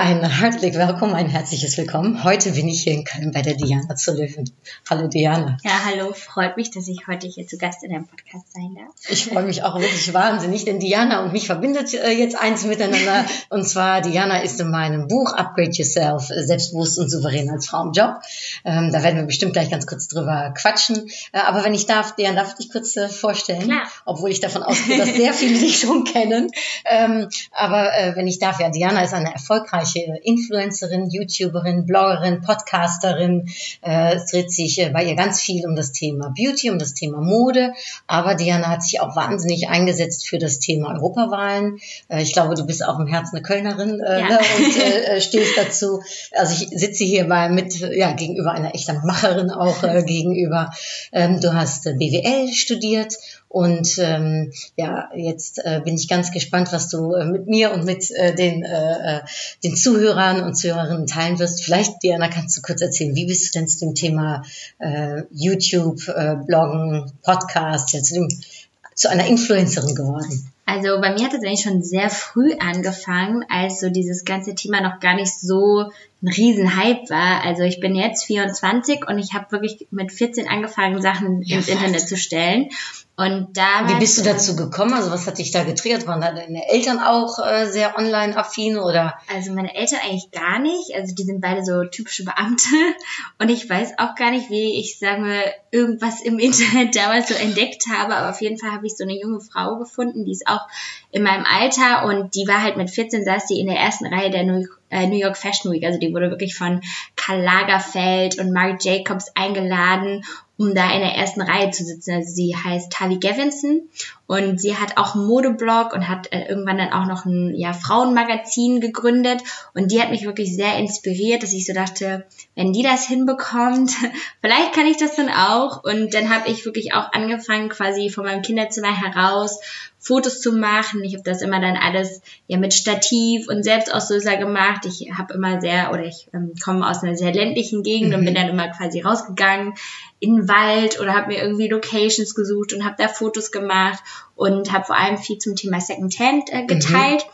Ein herzlich willkommen, ein herzliches Willkommen. Heute bin ich hier in Köln bei der Diana zu Löwen. Hallo Diana. Ja, hallo, freut mich, dass ich heute hier zu Gast in deinem Podcast sein darf. Ich freue mich auch wirklich wahnsinnig, denn Diana und mich verbindet äh, jetzt eins miteinander. Und zwar, Diana ist in meinem Buch Upgrade Yourself, äh, selbstbewusst und souverän als Frau im Job. Ähm, da werden wir bestimmt gleich ganz kurz drüber quatschen. Äh, aber wenn ich darf, Diana, darf ich dich kurz äh, vorstellen? Klar. Obwohl ich davon ausgehe, dass sehr viele dich schon kennen. Ähm, aber äh, wenn ich darf, ja, Diana ist eine erfolgreiche Influencerin, YouTuberin, Bloggerin, Podcasterin. Äh, es dreht sich äh, bei ihr ganz viel um das Thema Beauty, um das Thema Mode. Aber Diana hat sich auch wahnsinnig eingesetzt für das Thema Europawahlen. Äh, ich glaube, du bist auch im Herzen eine Kölnerin äh, Ja. ne, und äh, stehst dazu. Also ich sitze hier bei mit ja gegenüber einer echten Macherin auch äh, gegenüber. Ähm, du hast BWL studiert und ähm, ja, jetzt äh, bin ich ganz gespannt, was du äh, mit mir und mit äh, den, äh, äh, den Zuhörern und Zuhörerinnen teilen wirst. Vielleicht, Diana, kannst du kurz erzählen, wie bist du denn zu dem Thema äh, YouTube, äh, Bloggen, Podcast, ja, zu, dem, zu einer Influencerin geworden? Also bei mir hat es eigentlich schon sehr früh angefangen, als so dieses ganze Thema noch gar nicht so ein Riesenhype war. Also ich bin jetzt 24 und ich habe wirklich mit 14 angefangen, Sachen Ja, ins was? Internet zu stellen. Und damals, Wie bist du dazu gekommen? Also was hat dich da getriggert? Waren da deine Eltern auch äh, sehr online-affin oder? Also meine Eltern eigentlich gar nicht. Also die sind beide so typische Beamte. Und ich weiß auch gar nicht, wie ich sage, irgendwas im Internet damals so entdeckt habe. Aber auf jeden Fall habe ich so eine junge Frau gefunden, die ist auch in meinem Alter und die war halt mit 14, saß die in der ersten Reihe der äh, New York Fashion Week. Also die wurde wirklich von Karl Lagerfeld und Marc Jacobs eingeladen, um da in der ersten Reihe zu sitzen. Also sie heißt Tavi Gevinson und sie hat auch einen Modeblog und hat äh, irgendwann dann auch noch ein ja, Frauenmagazin gegründet und die hat mich wirklich sehr inspiriert, dass ich so dachte, wenn die das hinbekommt, vielleicht kann ich das dann auch und dann habe ich wirklich auch angefangen quasi von meinem Kinderzimmer heraus Fotos zu machen. Ich habe das immer dann alles ja mit Stativ und Selbstauslöser gemacht. Ich habe immer sehr oder ich ähm, komme aus einer sehr ländlichen Gegend und bin dann immer quasi rausgegangen in den Wald oder habe mir irgendwie Locations gesucht und habe da Fotos gemacht und habe vor allem viel zum Thema Secondhand äh, geteilt.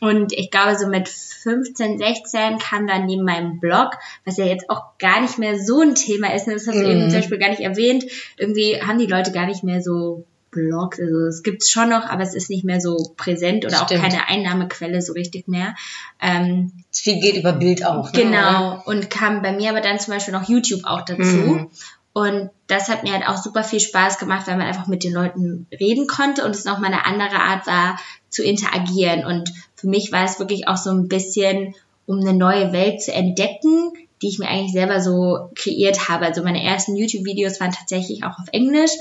Und ich glaube, so mit 15, 16 kam dann neben meinem Blog, was ja jetzt auch gar nicht mehr so ein Thema ist, ne, das hast du eben zum Beispiel gar nicht erwähnt, irgendwie haben die Leute gar nicht mehr so Blogs, also es gibt's schon noch, aber es ist nicht mehr so präsent oder Stimmt. auch keine Einnahmequelle so richtig mehr. Ähm, Viel geht über Bild auch. Ne? Genau. Und kam bei mir aber dann zum Beispiel noch YouTube auch dazu. Mhm. Und das hat mir halt auch super viel Spaß gemacht, weil man einfach mit den Leuten reden konnte und es nochmal eine andere Art war zu interagieren. Und für mich war es wirklich auch so ein bisschen, um eine neue Welt zu entdecken, die ich mir eigentlich selber so kreiert habe. Also meine ersten YouTube-Videos waren tatsächlich auch auf Englisch,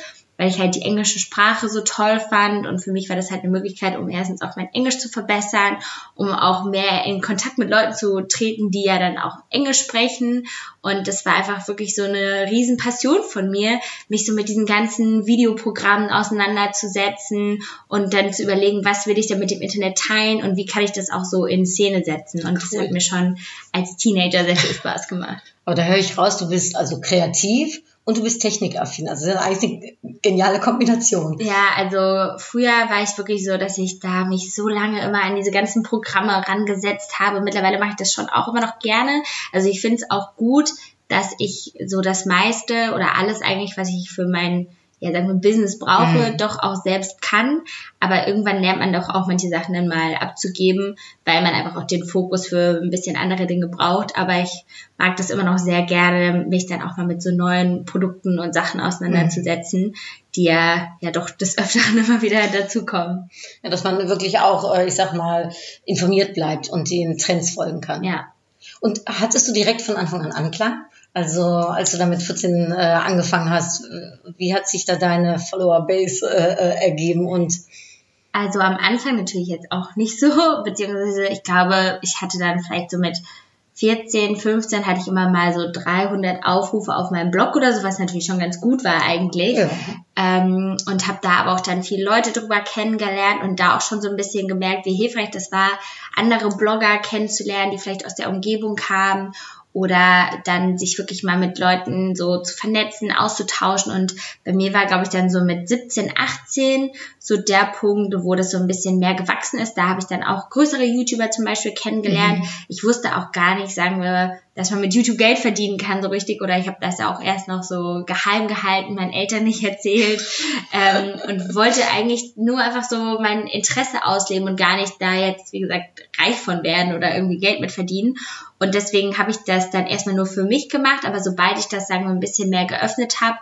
weil ich halt die englische Sprache so toll fand und für mich war das halt eine Möglichkeit, um erstens auch mein Englisch zu verbessern, um auch mehr in Kontakt mit Leuten zu treten, die ja dann auch Englisch sprechen und das war einfach wirklich so eine riesen Passion von mir, mich so mit diesen ganzen Videoprogrammen auseinanderzusetzen und dann zu überlegen, was will ich denn mit dem Internet teilen und wie kann ich das auch so in Szene setzen und das Cool. hat mir schon als Teenager sehr viel Spaß gemacht. Aber da höre ich raus, du bist also kreativ und du bist technikaffin. Also das ist eigentlich eine geniale Kombination. Ja, also früher war ich wirklich so, dass ich da mich so lange immer an diese ganzen Programme rangesetzt habe. Mittlerweile mache ich das schon auch immer noch gerne. Also ich finde es auch gut, dass ich so das meiste oder alles eigentlich, was ich für mein ja, sagen wir, Business brauche, Mhm. doch auch selbst kann. Aber irgendwann lernt man doch auch manche Sachen dann mal abzugeben, weil man einfach auch den Fokus für ein bisschen andere Dinge braucht. Aber ich mag das immer noch sehr gerne, mich dann auch mal mit so neuen Produkten und Sachen auseinanderzusetzen, die ja, ja doch des Öfteren immer wieder dazukommen. Ja, dass man wirklich auch, äh, ich sag mal, informiert bleibt und den Trends folgen kann. Ja. Und hattest du direkt von Anfang an Anklang? Also als du da mit 14 äh, angefangen hast, äh, wie hat sich da deine Follower-Base äh, äh, ergeben? Und Also am Anfang natürlich jetzt auch nicht so, beziehungsweise ich glaube, ich hatte dann vielleicht so mit 14, 15 hatte ich immer mal so 300 Aufrufe auf meinem Blog oder so, was natürlich schon ganz gut war eigentlich. Ja. Ähm, und habe da aber auch dann viele Leute drüber kennengelernt und da auch schon so ein bisschen gemerkt, wie hilfreich das war, andere Blogger kennenzulernen, die vielleicht aus der Umgebung kamen oder dann sich wirklich mal mit Leuten so zu vernetzen, auszutauschen. Und bei mir war, glaube ich, dann so mit 17, 18 so der Punkt, wo das so ein bisschen mehr gewachsen ist. Da habe ich dann auch größere YouTuber zum Beispiel kennengelernt. Mhm. Ich wusste auch gar nicht, sagen wir, dass man mit YouTube Geld verdienen kann so richtig. Oder ich habe das ja auch erst noch so geheim gehalten, meinen Eltern nicht erzählt ähm, und wollte eigentlich nur einfach so mein Interesse ausleben und gar nicht da jetzt, wie gesagt, reich von werden oder irgendwie Geld mit verdienen. Und deswegen habe ich das dann erstmal nur für mich gemacht, aber sobald ich das, sagen wir, ein bisschen mehr geöffnet habe,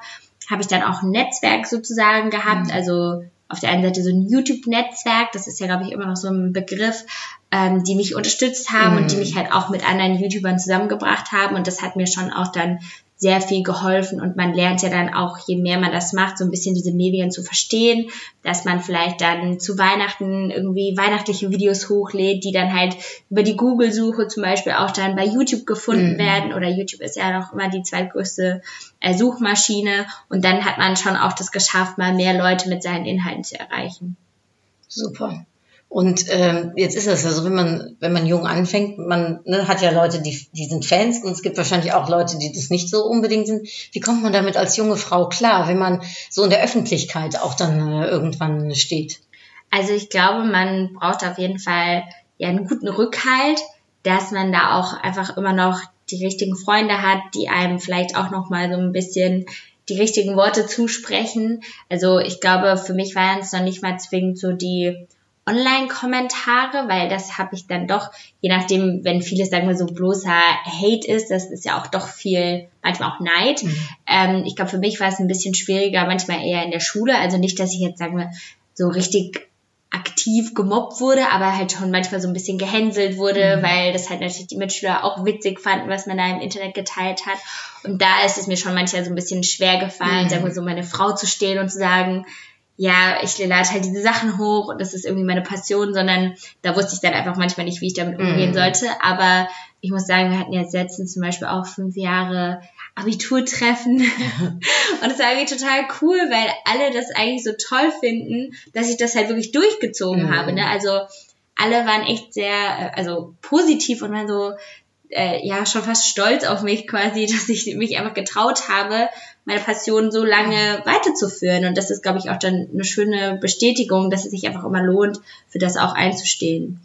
habe ich dann auch ein Netzwerk sozusagen gehabt. Mhm. Also auf der einen Seite so ein YouTube-Netzwerk, das ist ja, glaube ich, immer noch so ein Begriff, ähm, die mich unterstützt haben und die Mhm. mich halt auch mit anderen YouTubern zusammengebracht haben. Und das hat mir schon auch dann sehr viel geholfen und man lernt ja dann auch, je mehr man das macht, so ein bisschen diese Medien zu verstehen, dass man vielleicht dann zu Weihnachten irgendwie weihnachtliche Videos hochlädt, die dann halt über die Google-Suche zum Beispiel auch dann bei YouTube gefunden Mhm. werden oder YouTube ist ja noch immer die zweitgrößte äh, Suchmaschine und dann hat man schon auch das geschafft, mal mehr Leute mit seinen Inhalten zu erreichen. Super. Und ähm, jetzt ist es ja so, wenn man, wenn man jung anfängt, man ne, hat ja Leute, die, die sind Fans und es gibt wahrscheinlich auch Leute, die das nicht so unbedingt sind. Wie kommt man damit als junge Frau klar, wenn man so in der Öffentlichkeit auch dann äh, irgendwann steht? Also ich glaube, man braucht auf jeden Fall ja einen guten Rückhalt, dass man da auch einfach immer noch die richtigen Freunde hat, die einem vielleicht auch noch mal so ein bisschen die richtigen Worte zusprechen. Also ich glaube, für mich waren es noch nicht mal zwingend so die Online-Kommentare, weil das habe ich dann doch, je nachdem, wenn vieles, sagen wir so, bloßer Hate ist, das ist ja auch doch viel, manchmal auch Neid. Ähm, ich glaube, für mich war es ein bisschen schwieriger, manchmal eher in der Schule. Also nicht, dass ich jetzt, sagen wir, so richtig aktiv gemobbt wurde, aber halt schon manchmal so ein bisschen gehänselt wurde, weil das halt natürlich die Mitschüler auch witzig fanden, was man da im Internet geteilt hat. Und da ist es mir schon manchmal so ein bisschen schwer gefallen, Mhm. sagen wir so, meine Frau zu stehen und zu sagen, ja, ich lade halt diese Sachen hoch und das ist irgendwie meine Passion, sondern da wusste ich dann einfach manchmal nicht, wie ich damit umgehen Mhm. sollte. Aber ich muss sagen, wir hatten jetzt letztens zum Beispiel auch fünf Jahre Abiturtreffen und es war irgendwie total cool, weil alle das eigentlich so toll finden, dass ich das halt wirklich durchgezogen Mhm. habe. Ne? Also alle waren echt sehr, äh, also positiv und waren so, äh, ja, schon fast stolz auf mich quasi, dass ich mich einfach getraut habe, meine Passion so lange weiterzuführen. Und das ist, glaube ich, auch dann eine schöne Bestätigung, dass es sich einfach immer lohnt, für das auch einzustehen.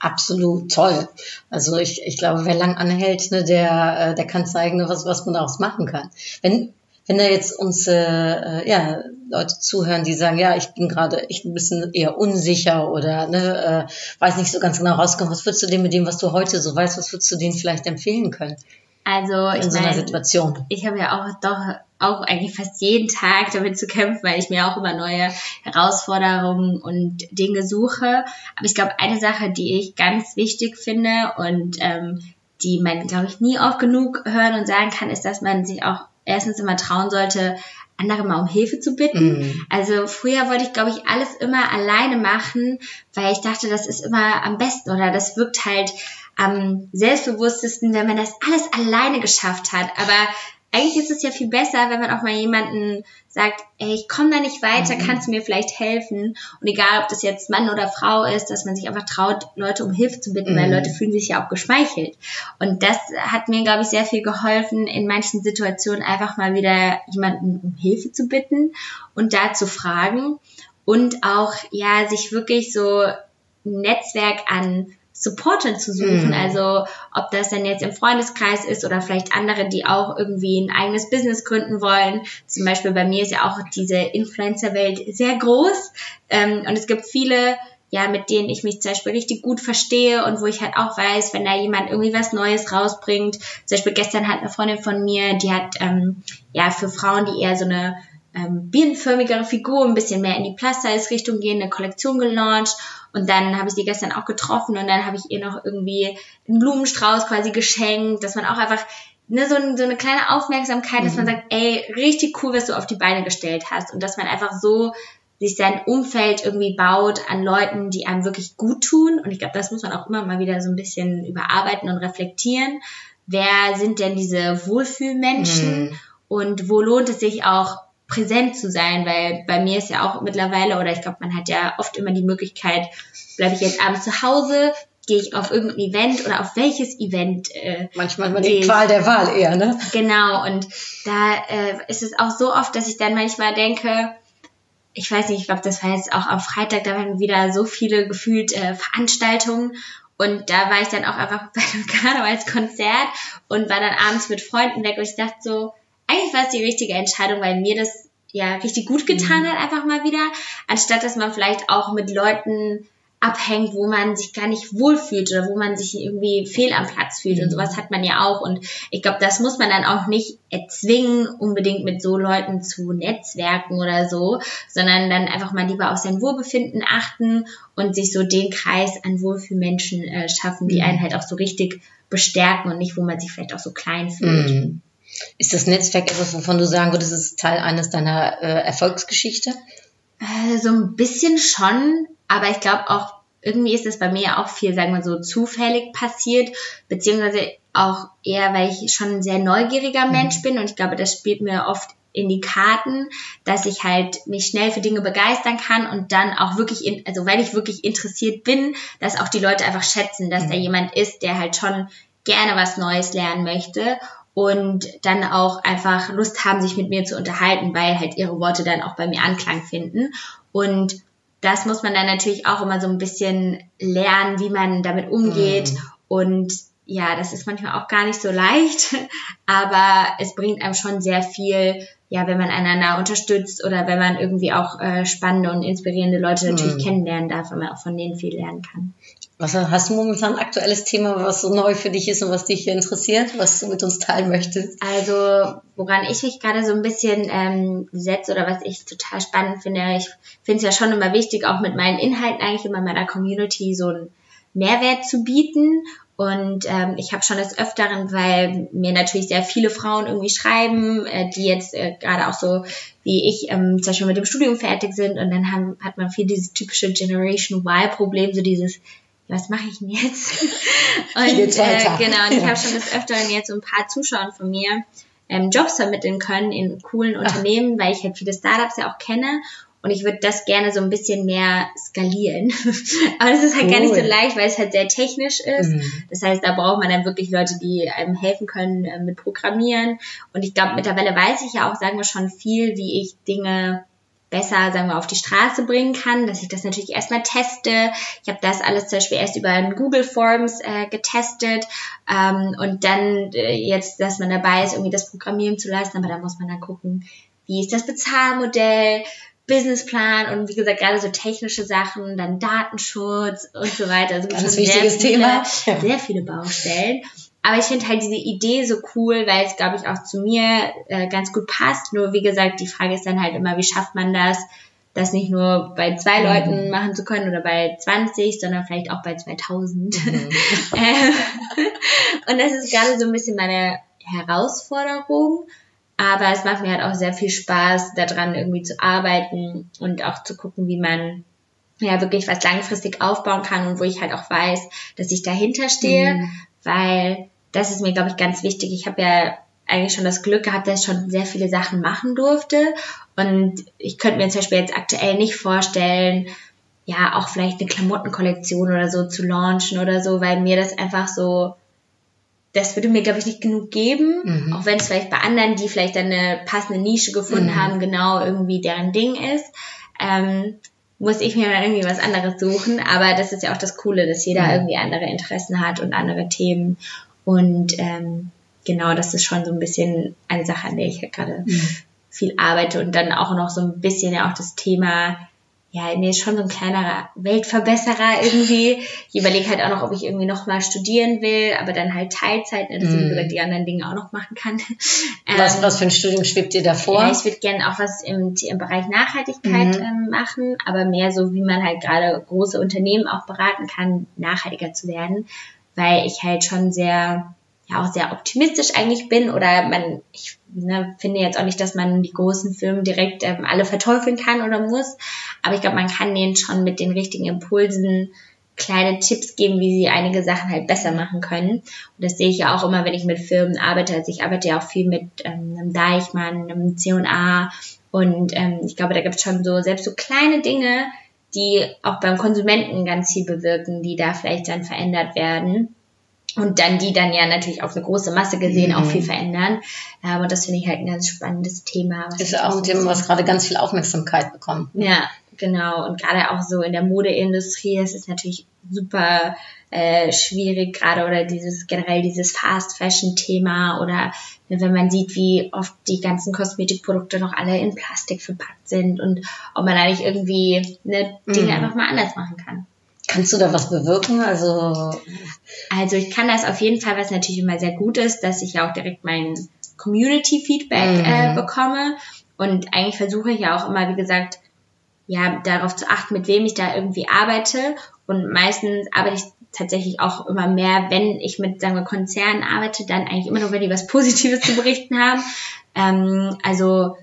Absolut toll. Also ich, ich glaube, wer lang anhält, ne, der, äh, der kann zeigen, was, was man daraus machen kann. Wenn, wenn da jetzt uns äh, ja, Leute zuhören, die sagen, ja, ich bin gerade ein bisschen eher unsicher oder ne, äh, weiß nicht so ganz genau rauskommen, was würdest du dem mit dem, was du heute so weißt, was würdest du denen vielleicht empfehlen können Also in ich so einer meine, Situation? ich habe ja auch doch auch eigentlich fast jeden Tag damit zu kämpfen, weil ich mir auch immer neue Herausforderungen und Dinge suche. Aber ich glaube, eine Sache, die ich ganz wichtig finde und ähm, die man, glaube ich, nie oft genug hören und sagen kann, ist, dass man sich auch erstens immer trauen sollte, andere mal um Hilfe zu bitten. Mhm. Also früher wollte ich, glaube ich, alles immer alleine machen, weil ich dachte, das ist immer am besten oder das wirkt halt am selbstbewusstesten, wenn man das alles alleine geschafft hat. Aber eigentlich ist es ja viel besser, wenn man auch mal jemanden sagt, ey, ich komme da nicht weiter, kannst du mir vielleicht helfen? Und egal, ob das jetzt Mann oder Frau ist, dass man sich einfach traut, Leute um Hilfe zu bitten, weil Mhm. Leute fühlen sich ja auch geschmeichelt. Und das hat mir, glaube ich, sehr viel geholfen, in manchen Situationen einfach mal wieder jemanden um Hilfe zu bitten und da zu fragen und auch, ja, sich wirklich so ein Netzwerk an Supportern zu suchen. Mhm. Also ob das dann jetzt im Freundeskreis ist oder vielleicht andere, die auch irgendwie ein eigenes Business gründen wollen. Zum Beispiel bei mir ist ja auch diese Influencer-Welt sehr groß ähm, und es gibt viele ja, mit denen ich mich zum Beispiel richtig gut verstehe und wo ich halt auch weiß, wenn da jemand irgendwie was Neues rausbringt. Zum Beispiel gestern hat eine Freundin von mir, die hat ähm, ja für Frauen, die eher so eine ähm, bienenförmigere Figur, ein bisschen mehr in die Plus-Size-Richtung gehen, eine Kollektion gelauncht. Und dann habe ich die gestern auch getroffen und dann habe ich ihr noch irgendwie einen Blumenstrauß quasi geschenkt, dass man auch einfach ne, so, so eine kleine Aufmerksamkeit, dass man sagt, ey, richtig cool, was du auf die Beine gestellt hast und dass man einfach so sich sein Umfeld irgendwie baut an Leuten, die einem wirklich gut tun. Und ich glaube, das muss man auch immer mal wieder so ein bisschen überarbeiten und reflektieren. Wer sind denn diese Wohlfühlmenschen? Mhm. Und wo lohnt es sich auch präsent zu sein? Weil bei mir ist ja auch mittlerweile, oder ich glaube, man hat ja oft immer die Möglichkeit, bleibe ich jetzt abends zu Hause, gehe ich auf irgendein Event oder auf welches Event äh, Manchmal mal gehe die. Qual der Wahl eher, ne? Genau, und da äh, ist es auch so oft, dass ich dann manchmal denke, ich weiß nicht, ich glaube, das war jetzt auch am Freitag, da waren wieder so viele gefühlt äh, Veranstaltungen und da war ich dann auch einfach bei einem Karnevalskonzert und war dann abends mit Freunden weg und ich dachte so, eigentlich war es die richtige Entscheidung, weil mir das ja richtig gut getan hat, einfach mal wieder, anstatt dass man vielleicht auch mit Leuten abhängt, wo man sich gar nicht wohlfühlt oder wo man sich irgendwie fehl am Platz fühlt und sowas hat man ja auch und ich glaube, das muss man dann auch nicht erzwingen, unbedingt mit so Leuten zu netzwerken oder so, sondern dann einfach mal lieber auf sein Wohlbefinden achten und sich so den Kreis an Wohlfühlmenschen äh, schaffen, die einen halt auch so richtig bestärken und nicht, wo man sich vielleicht auch so klein fühlt. Mhm. Ist das Netzwerk etwas, wovon du sagen würdest, es ist Teil eines deiner äh, Erfolgsgeschichte? Äh, so ein bisschen schon, aber ich glaube auch, irgendwie ist es bei mir auch viel, sagen wir so, zufällig passiert, beziehungsweise auch eher, weil ich schon ein sehr neugieriger Mensch bin und ich glaube, das spielt mir oft in die Karten, dass ich halt mich schnell für Dinge begeistern kann und dann auch wirklich, in, also weil ich wirklich interessiert bin, dass auch die Leute einfach schätzen, dass da jemand ist, der halt schon gerne was Neues lernen möchte und dann auch einfach Lust haben, sich mit mir zu unterhalten, weil halt ihre Worte dann auch bei mir Anklang finden. Und das muss man dann natürlich auch immer so ein bisschen lernen, wie man damit umgeht. Und ja, das ist manchmal auch gar nicht so leicht, aber es bringt einem schon sehr viel, ja, wenn man einander unterstützt oder wenn man irgendwie auch äh, spannende und inspirierende Leute natürlich kennenlernen darf, weil man auch von denen viel lernen kann. Was hast du momentan ein aktuelles Thema, was so neu für dich ist und was dich hier interessiert, was du mit uns teilen möchtest? Also, woran ich mich gerade so ein bisschen ähm, setze oder was ich total spannend finde, ich finde es ja schon immer wichtig, auch mit meinen Inhalten eigentlich immer meiner Community so einen Mehrwert zu bieten. Und ähm, ich habe schon des Öfteren, weil mir natürlich sehr viele Frauen irgendwie schreiben, äh, die jetzt äh, gerade auch so wie ich ähm, zum Beispiel mit dem Studium fertig sind und dann haben, hat man viel dieses typische Generation Y-Problem, so dieses was mache ich denn jetzt? Und äh, genau, und ich Ja. habe schon des Öfteren jetzt so ein paar Zuschauern von mir ähm, Jobs vermitteln können in coolen Unternehmen, weil ich halt viele Startups ja auch kenne. Und ich würde das gerne so ein bisschen mehr skalieren. Aber das ist halt gar nicht so Cool. leicht, weil es halt sehr technisch ist. Mhm. Das heißt, da braucht man dann wirklich Leute, die einem helfen können äh, mit Programmieren. Und ich glaube, mittlerweile weiß ich ja auch, sagen wir schon viel, wie ich Dinge besser, sagen wir, auf die Straße bringen kann, dass ich das natürlich erstmal teste. Ich habe das alles zum Beispiel erst über ein Google Forms äh, getestet ähm, und dann äh, jetzt, dass man dabei ist, irgendwie das programmieren zu lassen, aber da muss man dann gucken, wie ist das Bezahlmodell, Businessplan und wie gesagt, gerade so technische Sachen, dann Datenschutz und so weiter. Also Ganz wichtiges sehr viele, Thema. Sehr viele Baustellen. Aber ich finde halt diese Idee so cool, weil es, glaube ich, auch zu mir äh, ganz gut passt. Nur wie gesagt, die Frage ist dann halt immer, wie schafft man das, das nicht nur bei zwei Mhm. Leuten machen zu können oder bei 20, sondern vielleicht auch bei 2000. Mhm. Ähm, und das ist gerade so ein bisschen meine Herausforderung. Aber es macht mir halt auch sehr viel Spaß, daran irgendwie zu arbeiten und auch zu gucken, wie man ja wirklich was langfristig aufbauen kann und wo ich halt auch weiß, dass ich dahinter stehe, Mhm. weil das ist mir, glaube ich, ganz wichtig. Ich habe ja eigentlich schon das Glück gehabt, dass ich schon sehr viele Sachen machen durfte und ich könnte mir zum Beispiel jetzt aktuell nicht vorstellen, ja, auch vielleicht eine Klamottenkollektion oder so zu launchen oder so, weil mir das einfach so, das würde mir, glaube ich, nicht genug geben, Mhm. auch wenn es vielleicht bei anderen, die vielleicht dann eine passende Nische gefunden Mhm. haben, genau irgendwie deren Ding ist, ähm, muss ich mir dann irgendwie was anderes suchen. Aber das ist ja auch das Coole, dass jeder Mhm. irgendwie andere Interessen hat und andere Themen. Und ähm, genau, das ist schon so ein bisschen eine Sache, an der ich halt gerade viel arbeite und dann auch noch so ein bisschen ja auch das Thema, ja, mir ist schon so ein kleinerer Weltverbesserer irgendwie. Ich überlege halt auch noch, ob ich irgendwie noch mal studieren will, aber dann halt Teilzeit, ne, dass ich Mhm. gesagt die anderen Dinge auch noch machen kann. Was, Ähm, was für ein Studium schwebt dir davor? ja, ich würde gerne auch was im, im Bereich Nachhaltigkeit Mhm. ähm, machen, aber mehr so, wie man halt gerade große Unternehmen auch beraten kann, nachhaltiger zu werden, weil ich halt schon sehr ja auch sehr optimistisch eigentlich bin oder man, ich ne, finde jetzt auch nicht, dass man die großen Firmen direkt ähm, alle verteufeln kann oder muss, aber ich glaube, man kann denen schon mit den richtigen Impulsen kleine Tipps geben, wie sie einige Sachen halt besser machen können. Und das sehe ich ja auch immer, wenn ich mit Firmen arbeite. Also ich arbeite ja auch viel mit ähm, einem Deichmann, einem C&A und ähm, ich glaube, da gibt es schon so selbst so kleine Dinge, die auch beim Konsumenten ganz viel bewirken, die da vielleicht dann verändert werden. Und dann die dann ja natürlich auf eine große Masse gesehen Mhm. auch viel verändern. Aber das finde ich halt ein ganz spannendes Thema. Ist ja auch ein Thema, was gerade ganz viel Aufmerksamkeit bekommt. ja, genau. Und gerade auch so in der Modeindustrie ist es natürlich super äh, schwierig, gerade oder dieses generell dieses Fast Fashion Thema oder wenn man sieht, wie oft die ganzen Kosmetikprodukte noch alle in Plastik verpackt sind und ob man da nicht irgendwie ne, Dinge Mhm. einfach mal anders machen kann. Kannst du da was bewirken? Also, Also ich kann das auf jeden Fall, was natürlich immer sehr gut ist, dass ich ja auch direkt mein Community-Feedback Mhm. äh, bekomme. Und eigentlich versuche ich ja auch immer, wie gesagt, ja, darauf zu achten, mit wem ich da irgendwie arbeite. Und meistens arbeite ich tatsächlich auch immer mehr, wenn ich mit, sagen wir, Konzernen arbeite, dann eigentlich immer nur, wenn die was Positives zu berichten haben. Ähm, also,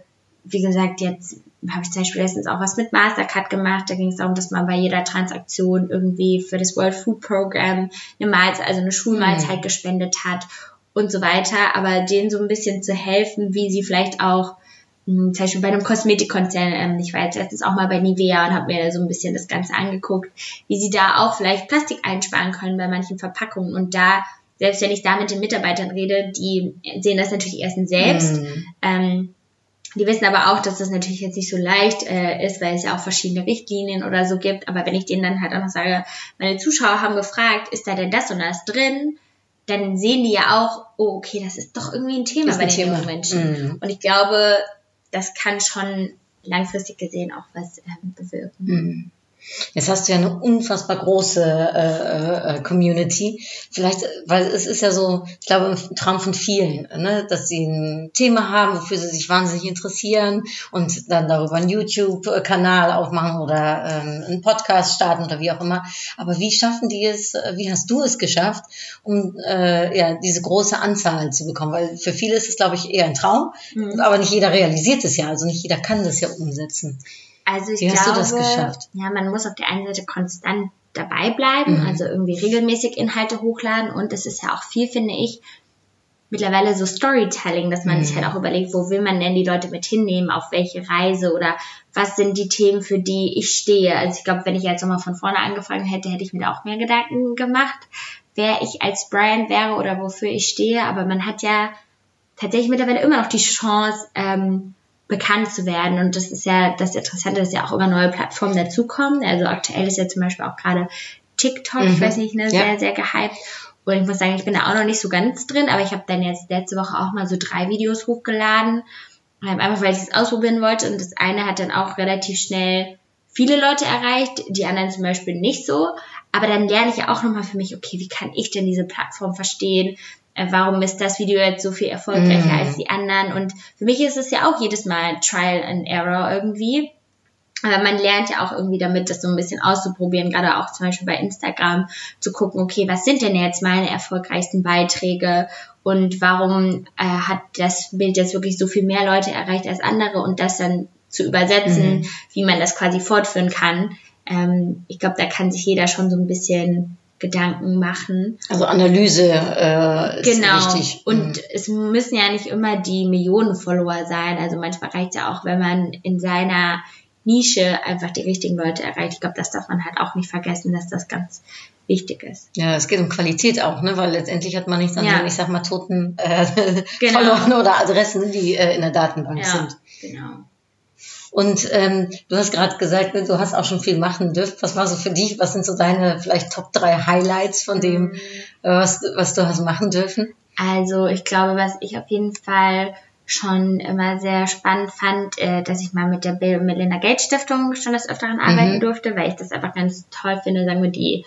wie gesagt, jetzt habe ich zum Beispiel letztens auch was mit Mastercard gemacht. Da ging es darum, dass man bei jeder Transaktion irgendwie für das World Food Program eine Mahlzeit, also eine Schulmahlzeit gespendet hat und so weiter. Aber denen so ein bisschen zu helfen, wie sie vielleicht auch mh, zum Beispiel bei einem Kosmetikkonzern, ähm, ich war jetzt letztens auch mal bei Nivea und habe mir so ein bisschen das Ganze angeguckt, wie sie da auch vielleicht Plastik einsparen können bei manchen Verpackungen und da selbst wenn ich da mit den Mitarbeitern rede, die sehen das natürlich erstens selbst. Mhm. Ähm, die wissen aber auch, dass das natürlich jetzt nicht so leicht äh, ist, weil es ja auch verschiedene Richtlinien oder so gibt. Aber wenn ich denen dann halt auch noch sage, meine Zuschauer haben gefragt, ist da denn das und das drin, dann sehen die ja auch, oh, okay, das ist doch irgendwie ein Thema ist bei ein den Thema. jungen Menschen. Mhm. Und ich glaube, das kann schon langfristig gesehen auch was ähm, bewirken. Mhm. Jetzt hast du ja eine unfassbar große äh, äh, Community. Vielleicht, weil es ist ja so, ich glaube, ein Traum von vielen, ne? dass sie ein Thema haben, wofür sie sich wahnsinnig interessieren und dann darüber einen YouTube-Kanal aufmachen oder ähm, einen Podcast starten oder wie auch immer. Aber wie schaffen die es, äh, wie hast du es geschafft, um äh, ja, diese große Anzahl zu bekommen? Weil für viele ist es, glaube ich, eher ein Traum, Mhm. aber nicht jeder realisiert es ja, also nicht jeder kann das ja umsetzen. Also ich Wie hast du glaube, das geschafft? ja, man muss auf der einen Seite konstant dabei bleiben, Mhm. also irgendwie regelmäßig Inhalte hochladen und es ist ja auch viel, finde ich, mittlerweile so Storytelling, dass man sich Mhm. halt auch überlegt, wo will man denn die Leute mit hinnehmen, auf welche Reise oder was sind die Themen, für die ich stehe. Also ich glaube, wenn ich jetzt nochmal von vorne angefangen hätte, hätte ich mir da auch mehr Gedanken gemacht, wer ich als Brand wäre oder wofür ich stehe. Aber man hat ja tatsächlich mittlerweile immer noch die Chance, ähm, bekannt zu werden. Und das ist ja das Interessante, dass ja auch immer neue Plattformen dazukommen. Also aktuell ist ja zum Beispiel auch gerade TikTok, ich Mhm. weiß nicht, ne, Ja. sehr, sehr gehypt. Und ich muss sagen, ich bin da auch noch nicht so ganz drin, aber ich habe dann jetzt letzte Woche auch mal so drei Videos hochgeladen. Ähm, Einfach weil ich es ausprobieren wollte. Und das eine hat dann auch relativ schnell viele Leute erreicht, die anderen zum Beispiel nicht so. Aber dann lerne ich ja auch nochmal für mich, okay, wie kann ich denn diese Plattform verstehen? Äh, Warum ist das Video jetzt so viel erfolgreicher Mhm. als die anderen? Und für mich ist es ja auch jedes Mal Trial and Error irgendwie. Aber man lernt ja auch irgendwie damit, das so ein bisschen auszuprobieren, gerade auch zum Beispiel bei Instagram, zu gucken, okay, was sind denn jetzt meine erfolgreichsten Beiträge und warum äh, hat das Bild jetzt wirklich so viel mehr Leute erreicht als andere und das dann zu übersetzen, wie man das quasi fortführen kann. Ähm, ich glaube, da kann sich jeder schon so ein bisschen Gedanken machen. Also Analyse äh, ist Genau. wichtig. Und Mhm. es müssen ja nicht immer die Millionen Follower sein. Also manchmal reicht es ja auch, wenn man in seiner Nische einfach die richtigen Leute erreicht. Ich glaube, das darf man halt auch nicht vergessen, dass das ganz wichtig ist. ja, es geht um Qualität auch, ne? weil letztendlich hat man nicht an Ja. den, ich sag mal, toten äh, Genau. Followern oder Adressen, die äh, in der Datenbank Ja, sind. genau. Und ähm, du hast gerade gesagt, ne, du hast auch schon viel machen dürfen. Was war so für dich? Was sind so deine vielleicht Top drei Highlights von dem, äh, was, was du hast machen dürfen? Also ich glaube, was ich auf jeden Fall schon immer sehr spannend fand, äh, dass ich mal mit der Bill und Melinda Gates Stiftung schon des Öfteren arbeiten Mhm. durfte, weil ich das einfach ganz toll finde, sagen wir, die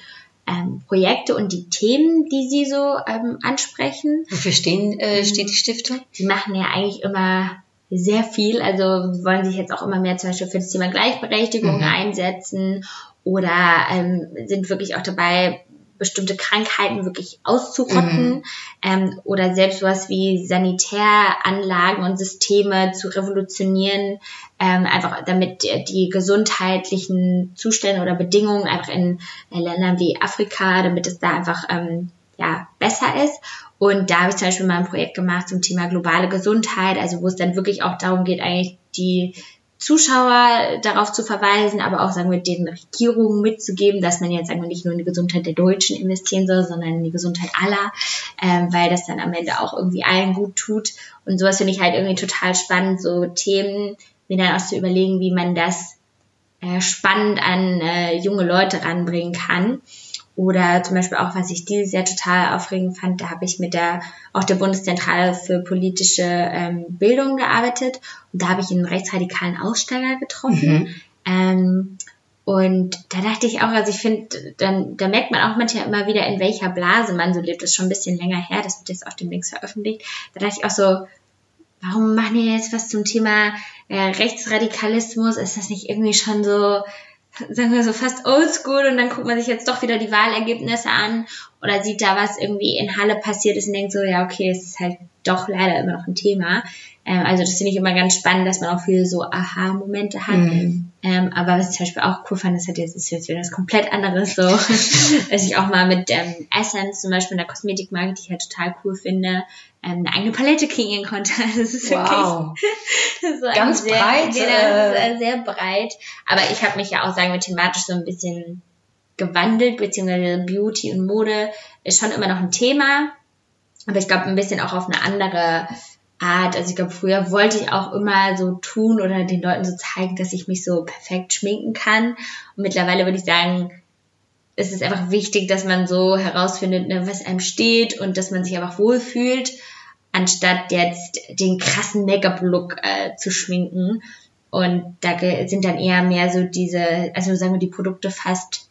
ähm, Projekte und die Themen, die sie so ähm, ansprechen. Wofür stehen, Mhm. äh, steht die Stiftung? Sie machen ja eigentlich immer sehr viel, also wollen sich jetzt auch immer mehr zum Beispiel für das Thema Gleichberechtigung Mhm. einsetzen oder ähm, sind wirklich auch dabei, bestimmte Krankheiten wirklich auszurotten ähm, oder selbst sowas wie Sanitäranlagen und Systeme zu revolutionieren, ähm, einfach damit die, gesundheitlichen Zustände oder Bedingungen einfach in Ländern wie Afrika, damit es da einfach ähm, ja, besser ist. Und da habe ich zum Beispiel mal ein Projekt gemacht zum Thema globale Gesundheit, also wo es dann wirklich auch darum geht, eigentlich die Zuschauer darauf zu verweisen, aber auch, sagen wir, den Regierungen mitzugeben, dass man jetzt, sagen wir, nicht nur in die Gesundheit der Deutschen investieren soll, sondern in die Gesundheit aller, ähm, weil das dann am Ende auch irgendwie allen gut tut. Und sowas finde ich halt irgendwie total spannend, so Themen, mir dann auch zu überlegen, wie man das äh, spannend an äh, junge Leute ranbringen kann. Oder zum Beispiel auch, was ich dieses Jahr total aufregend fand, da habe ich mit der auch der Bundeszentrale für politische ähm, Bildung gearbeitet und da habe ich einen rechtsradikalen Aussteiger getroffen. Mhm. Ähm, und da dachte ich auch, also ich finde, dann da merkt man auch manchmal immer wieder, in welcher Blase man so lebt. Das ist schon ein bisschen länger her, das wird jetzt auf dem Links veröffentlicht. Da dachte ich auch so, warum machen die jetzt was zum Thema äh, Rechtsradikalismus? Ist das nicht irgendwie schon so, sagen wir so fast oldschool und dann guckt man sich jetzt doch wieder die Wahlergebnisse an oder sieht da, was irgendwie in Halle passiert ist und denkt so, ja, okay, es ist halt doch leider immer noch ein Thema. Ähm, also das finde ich immer ganz spannend, dass man auch viele so Aha-Momente hat. Mhm. Ähm, aber was ich zum Beispiel auch cool fand, das hat jetzt, ist jetzt wieder was komplett anderes, so, dass ich auch mal mit ähm, Essence, zum Beispiel in der Kosmetikmarke, die ich halt total cool finde, ähm, eine eigene Palette kreieren konnte. Also das ist Wow. wirklich so Ganz sehr, breit, Genau, äh, äh, sehr breit. Aber ich habe mich ja auch, sagen wir, thematisch so ein bisschen gewandelt, beziehungsweise Beauty und Mode ist schon immer noch ein Thema. Aber ich glaube, ein bisschen auch auf eine andere Art. Also ich glaube, früher wollte ich auch immer so tun oder den Leuten so zeigen, dass ich mich so perfekt schminken kann. Und mittlerweile würde ich sagen, es ist einfach wichtig, dass man so herausfindet, ne, was einem steht und dass man sich einfach wohlfühlt, anstatt jetzt den krassen Make-up-Look äh, zu schminken. Und da sind dann eher mehr so diese, also sagen wir die Produkte fast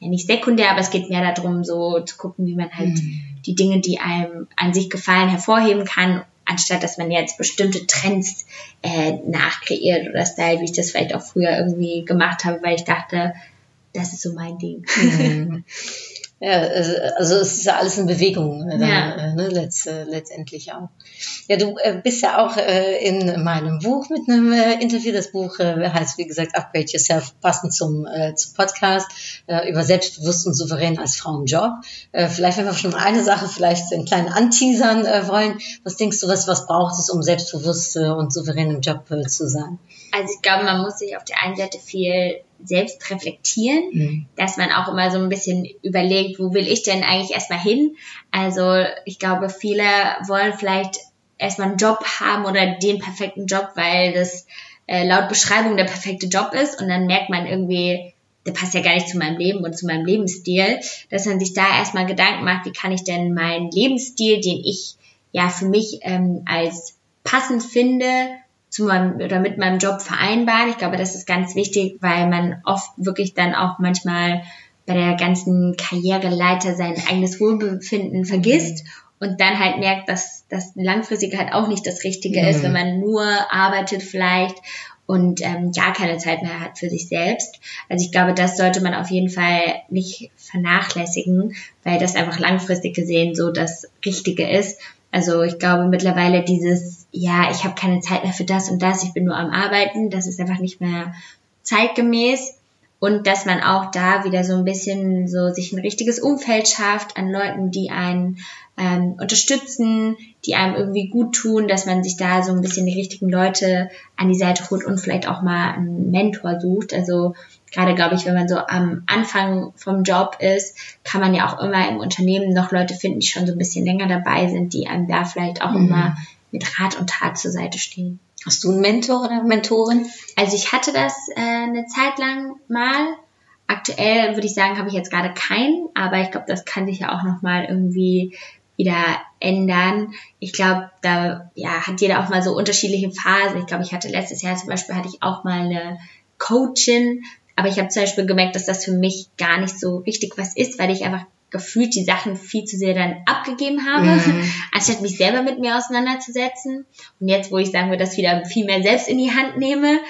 ja nicht sekundär, aber es geht mehr darum, so zu gucken, wie man halt die Dinge, die einem an sich gefallen, hervorheben kann, anstatt dass man jetzt bestimmte Trends äh, nachkreiert oder stylt, wie ich das vielleicht auch früher irgendwie gemacht habe, weil ich dachte, das ist so mein Ding. Mhm. Ja, also also es ist ja alles in Bewegung, dann, Ja. äh, ne, letzt, äh, letztendlich auch. Ja, du äh, bist ja auch in meinem Buch mit einem Interview. Das Buch heißt, wie gesagt, Upgrade Yourself, passend zum, zum Podcast, über selbstbewusst und souverän als Frau im Job. Vielleicht, wenn wir schon mal eine Sache vielleicht einen kleinen anteasern wollen. Was denkst du, was, was braucht es, um selbstbewusst und souverän im Job zu sein? Also ich glaube, man muss sich auf der einen Seite viel selbst reflektieren, Mhm. dass man auch immer so ein bisschen überlegt, wo will ich denn eigentlich erstmal hin? Also ich glaube, viele wollen vielleicht erstmal einen Job haben oder den perfekten Job, weil das äh, laut Beschreibung der perfekte Job ist und dann merkt man irgendwie, der passt ja gar nicht zu meinem Leben und zu meinem Lebensstil, dass man sich da erstmal Gedanken macht, wie kann ich denn meinen Lebensstil, den ich ja für mich ähm, als passend finde, zu meinem oder mit meinem Job vereinbaren. Ich glaube, das ist ganz wichtig, weil man oft wirklich dann auch manchmal bei der ganzen Karriereleiter sein eigenes Wohlbefinden vergisst und dann halt merkt, dass das langfristig halt auch nicht das Richtige ist, Mhm. wenn man nur arbeitet vielleicht und ähm, gar keine Zeit mehr hat für sich selbst. Also ich glaube, das sollte man auf jeden Fall nicht vernachlässigen, weil das einfach langfristig gesehen so das Richtige ist. Also ich glaube mittlerweile dieses, ja, ich habe keine Zeit mehr für das und das, ich bin nur am Arbeiten, das ist einfach nicht mehr zeitgemäß. Und dass man auch da wieder so ein bisschen so sich ein richtiges Umfeld schafft an Leuten, die einen ähm, unterstützen, die einem irgendwie gut tun, dass man sich da so ein bisschen die richtigen Leute an die Seite holt und vielleicht auch mal einen Mentor sucht. Also gerade glaube ich, wenn man so am Anfang vom Job ist, kann man ja auch immer im Unternehmen noch Leute finden, die schon so ein bisschen länger dabei sind, die einem da vielleicht auch Mhm. immer mit Rat und Tat zur Seite stehen. Hast du einen Mentor oder Mentorin? Also ich hatte das äh, eine Zeit lang mal. Aktuell würde ich sagen, habe ich jetzt gerade keinen, aber ich glaube, das kann sich ja auch noch mal irgendwie wieder ändern. Ich glaube, da ja, hat jeder auch mal so unterschiedliche Phasen. Ich glaube, ich hatte letztes Jahr zum Beispiel hatte ich auch mal eine Coachin, aber ich habe zum Beispiel gemerkt, dass das für mich gar nicht so richtig was ist, weil ich einfach gefühlt die Sachen viel zu sehr dann abgegeben habe, Mhm. anstatt mich selber mit mir auseinanderzusetzen. Und jetzt, wo ich sagen würde, das wieder viel mehr selbst in die Hand nehme,